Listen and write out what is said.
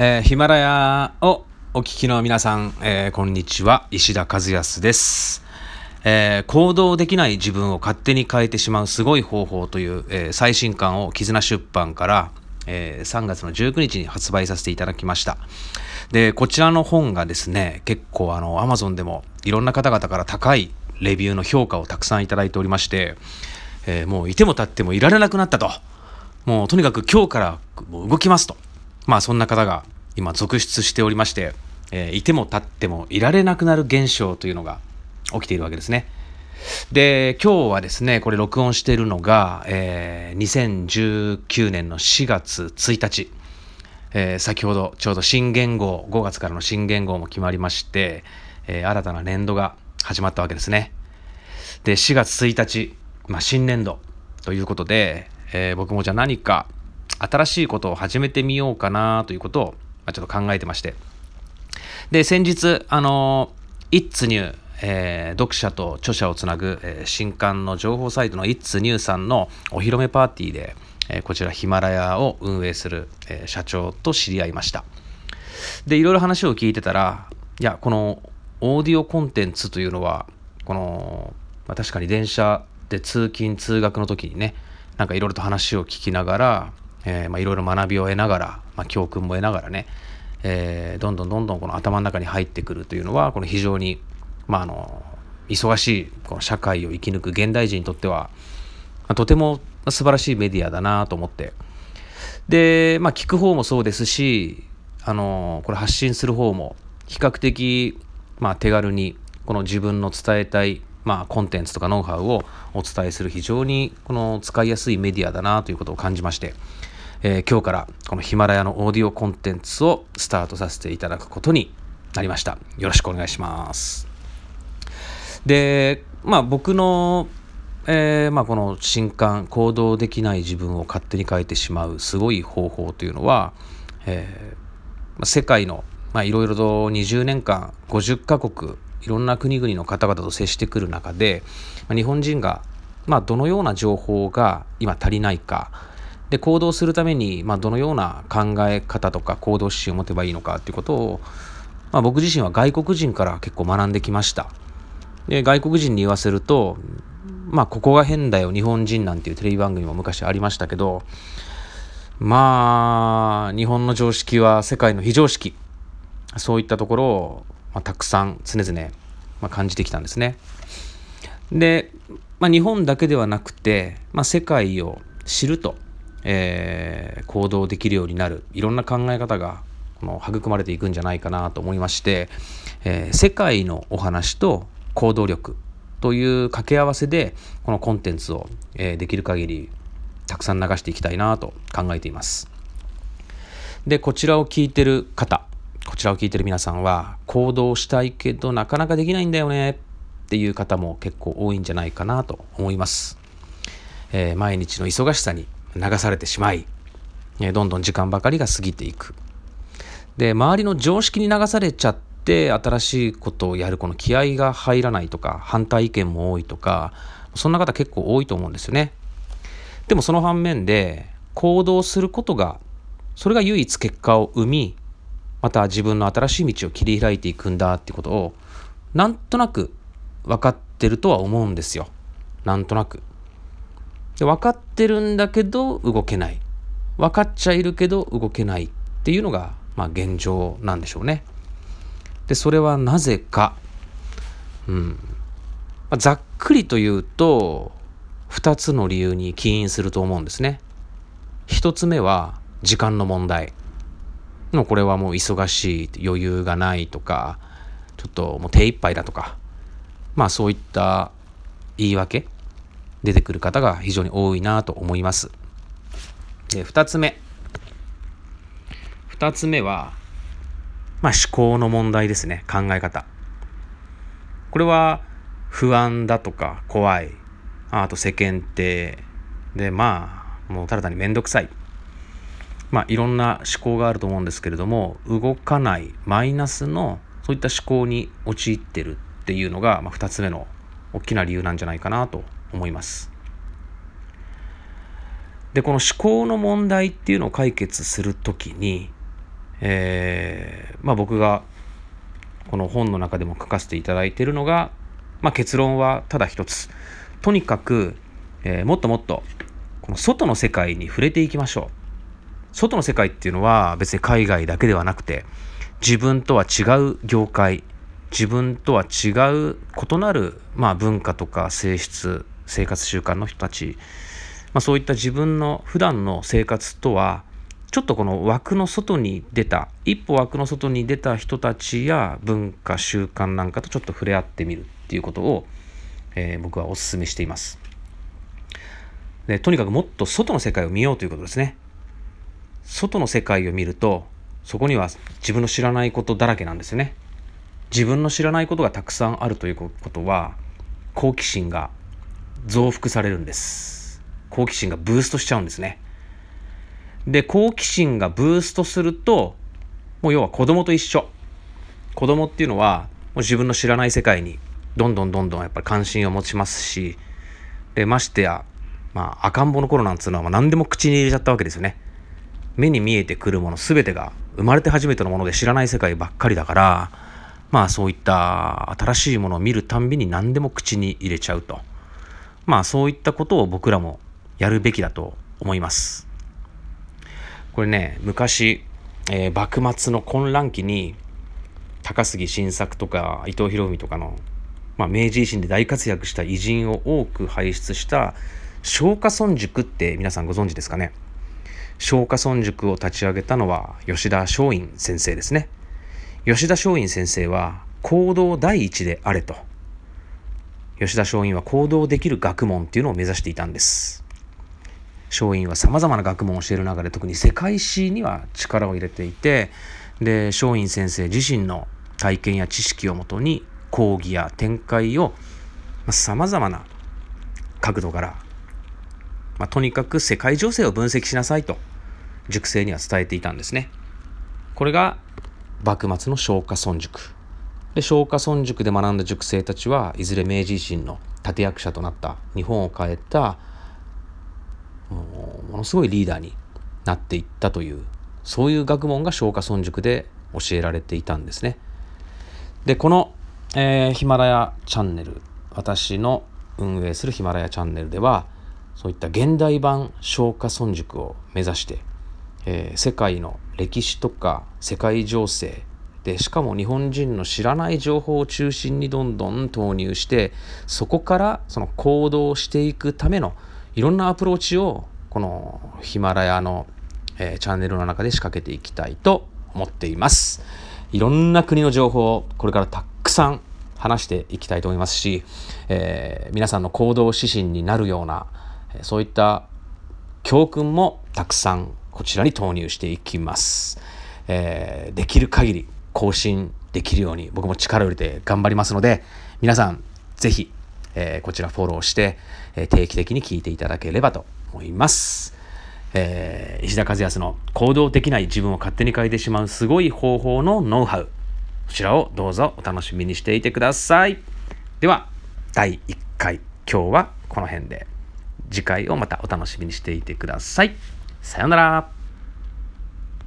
えー、ヒマラヤをお聞きの皆さん、えー、こんにちは。石田和康です。えー、行動できない自分を勝手に変えてしまうすごい方法という、えー、最新刊を絆出版から、えー、3月の19日に発売させていただきました。で、こちらの本がですね、結構あの、アマゾンでもいろんな方々から高いレビューの評価をたくさんいただいておりまして、えー、もういても立ってもいられなくなったと。もうとにかく今日から動きますと。まあそんな方が今続出しておりまして、えー、いても立ってもいられなくなる現象というのが起きているわけですね。で、今日はですね、これ録音しているのが、えー、2019年の4月1日、えー、先ほどちょうど新元号、5月からの新元号も決まりまして、えー、新たな年度が始まったわけですね。で、4月1日、まあ、新年度ということで、えー、僕もじゃあ何か新しいことを始めてみようかなということを、まあ、ちょっと考えてまして。で、先日、あの、It's New、えー、読者と著者をつなぐ、えー、新刊の情報サイトの It's New さんのお披露目パーティーで、えー、こちらヒマラヤを運営する、え社長と知り合いました。で、いろいろ話を聞いてたら、いや、このオーディオコンテンツというのは、この、まあ、確かに電車で通勤通学の時にね、なんかいろいろと話を聞きながら、えー、まあいろいろ学びを得ながら、まあ、教訓も得ながらね、えー、どんどんどんどんこの頭の中に入ってくるというのはこの非常に、まあ、あの忙しいこの社会を生き抜く現代人にとっては、まあ、とても素晴らしいメディアだなと思って。で、まあ、聞く方もそうですしあのこれ発信する方も比較的、まあ、手軽にこの自分の伝えたい、まあ、コンテンツとかノウハウをお伝えする非常にこの使いやすいメディアだなということを感じましてえー、今日からこのヒマラヤのオーディオコンテンツをスタートさせていただくことになりました。よろしくお願いします。で、まあ僕の、えー、まあこの新刊行動できない自分を勝手に変えてしまうすごい方法というのは、えー、世界のいろいろと20年間50カ国いろんな国々の方々と接してくる中で、日本人がまあどのような情報が今足りないか、で行動するために、まあ、どのような考え方とか行動指針を持てばいいのかっていうことを、まあ、僕自身は外国人から結構学んできました。で外国人に言わせるとまあここが変だよ日本人なんていうテレビ番組も昔ありましたけどまあ日本の常識は世界の非常識。そういったところを、まあ、たくさん常々、まあ、感じてきたんですねで、まあ、日本だけではなくて、まあ、世界を知るとえー、行動できるようになるいろんな考え方がこの育まれていくんじゃないかなと思いまして、えー、世界のお話と行動力という掛け合わせでこのコンテンツを、えー、できる限りたくさん流していきたいなと考えています。でこちらを聞いてる方こちらを聞いてる皆さんは行動したいけどなかなかできないんだよねっていう方も結構多いんじゃないかなと思います。えー、毎日の忙しさに流されてしまい、どんどん時間ばかりが過ぎていく。で、周りの常識に流されちゃって、新しいことをやるこの気合が入らないとか、反対意見も多いとか、そんな方結構多いと思うんですよね。でもその反面で、行動することが、それが唯一結果を生み、また自分の新しい道を切り開いていくんだってことを、なんとなく分かってるとは思うんですよ。なんとなく。で分かってるんだけど動けない分かっちゃいるけど動けないっていうのが、まあ、現状なんでしょうね。でそれはなぜか、うんまあ、ざっくりと言うと2つの理由に起因すると思うんですね。1つ目は時間の問題。のこれはもう忙しい余裕がないとかちょっともう手一杯だとかまあそういった言い訳出てくる方が非常に多いなと思います。で、二つ目。二つ目は、まあ思考の問題ですね。考え方。これは不安だとか怖い。あと世間体。で、まあ、もうただ単にめんどくさい。まあいろんな思考があると思うんですけれども、動かないマイナスのそういった思考に陥ってるっていうのが、まあ、2つ目の大きな理由なんじゃないかなと思います。でこの思考の問題っていうのを解決する時に、えー、まあ僕がこの本の中でも書かせていただいているのが、まあ、結論はただ一つとにかく、えー、もっともっとこの外の世界に触れていきましょう外の世界っていうのは別に海外だけではなくて自分とは違う業界自分とは違う異なる、まあ、文化とか性質生活習慣の人たち、まあ、そういった自分の普段の生活とはちょっとこの枠の外に出た一歩枠の外に出た人たちや文化習慣なんかとちょっと触れ合ってみるっていうことを、えー、僕はお勧めしています。でとにかくもっと外の世界を見ようということですね。外の世界を見るとそこには自分の知らないことだらけなんですね。自分の知らないことがたくさんあるということは好奇心が増幅されるんです。好奇心がブーストしちゃうんですね。で好奇心がブーストするともう要は子供と一緒。子供っていうのはもう自分の知らない世界にどんどんどんどんやっぱり関心を持ちますしでましてや、まあ、赤ん坊の頃なんつうのは何でも口に入れちゃったわけですよね。目に見えてくるもの全てが生まれて初めてのもので知らない世界ばっかりだからまあそういった新しいものを見るたんびに何でも口に入れちゃうと。まあそういったことを僕らもやるべきだと思います。これね昔、えー、幕末の混乱期に高杉晋作とか伊藤博文とかの、まあ、明治維新で大活躍した偉人を多く輩出した松下村塾って皆さんご存知ですかね。松下村塾を立ち上げたのは吉田松陰先生ですね。吉田松陰先生は行動第一であれと。吉田松陰は行動できる学問っていうのを目指していたんです。松陰はさまざまな学問を教える中で特に世界史には力を入れていてで松陰先生自身の体験や知識をもとに講義や展開をさまざ、まな角度から、まあ、とにかく世界情勢を分析しなさいと塾生には伝えていたんですね。これが幕末の松下村塾で松下村塾で学んだ塾生たちはいずれ明治維新の立役者となった日本を変えたものすごいリーダーになっていったというそういう学問が松下村塾で教えられていたんですね。でこの、えー、ヒマラヤチャンネル私の運営するヒマラヤチャンネルではそういった現代版松下村塾を目指して、えー、世界の歴史とか世界情勢でしかも日本人の知らない情報を中心にどんどん投入してそこからその行動していくためのいろんなアプローチをこのヒマラヤの、えー、チャンネルの中で仕掛けていきたいと思っています。いろんな国の情報をこれからたくさん話していきたいと思いますし、えー、皆さんの行動指針になるようなそういった教訓もたくさんこちらに投入していきます。えー、できる限り更新できるように僕も力を入れて頑張りますので皆さん是非えー、こちらフォローして、えー、定期的に聞いていただければと思います。えー、石田和康の行動できない自分を勝手に変えてしまうすごい方法のノウハウ。こちらをどうぞお楽しみにしていてください。では、第1回、今日はこの辺で。次回をまたお楽しみにしていてください。さようなら。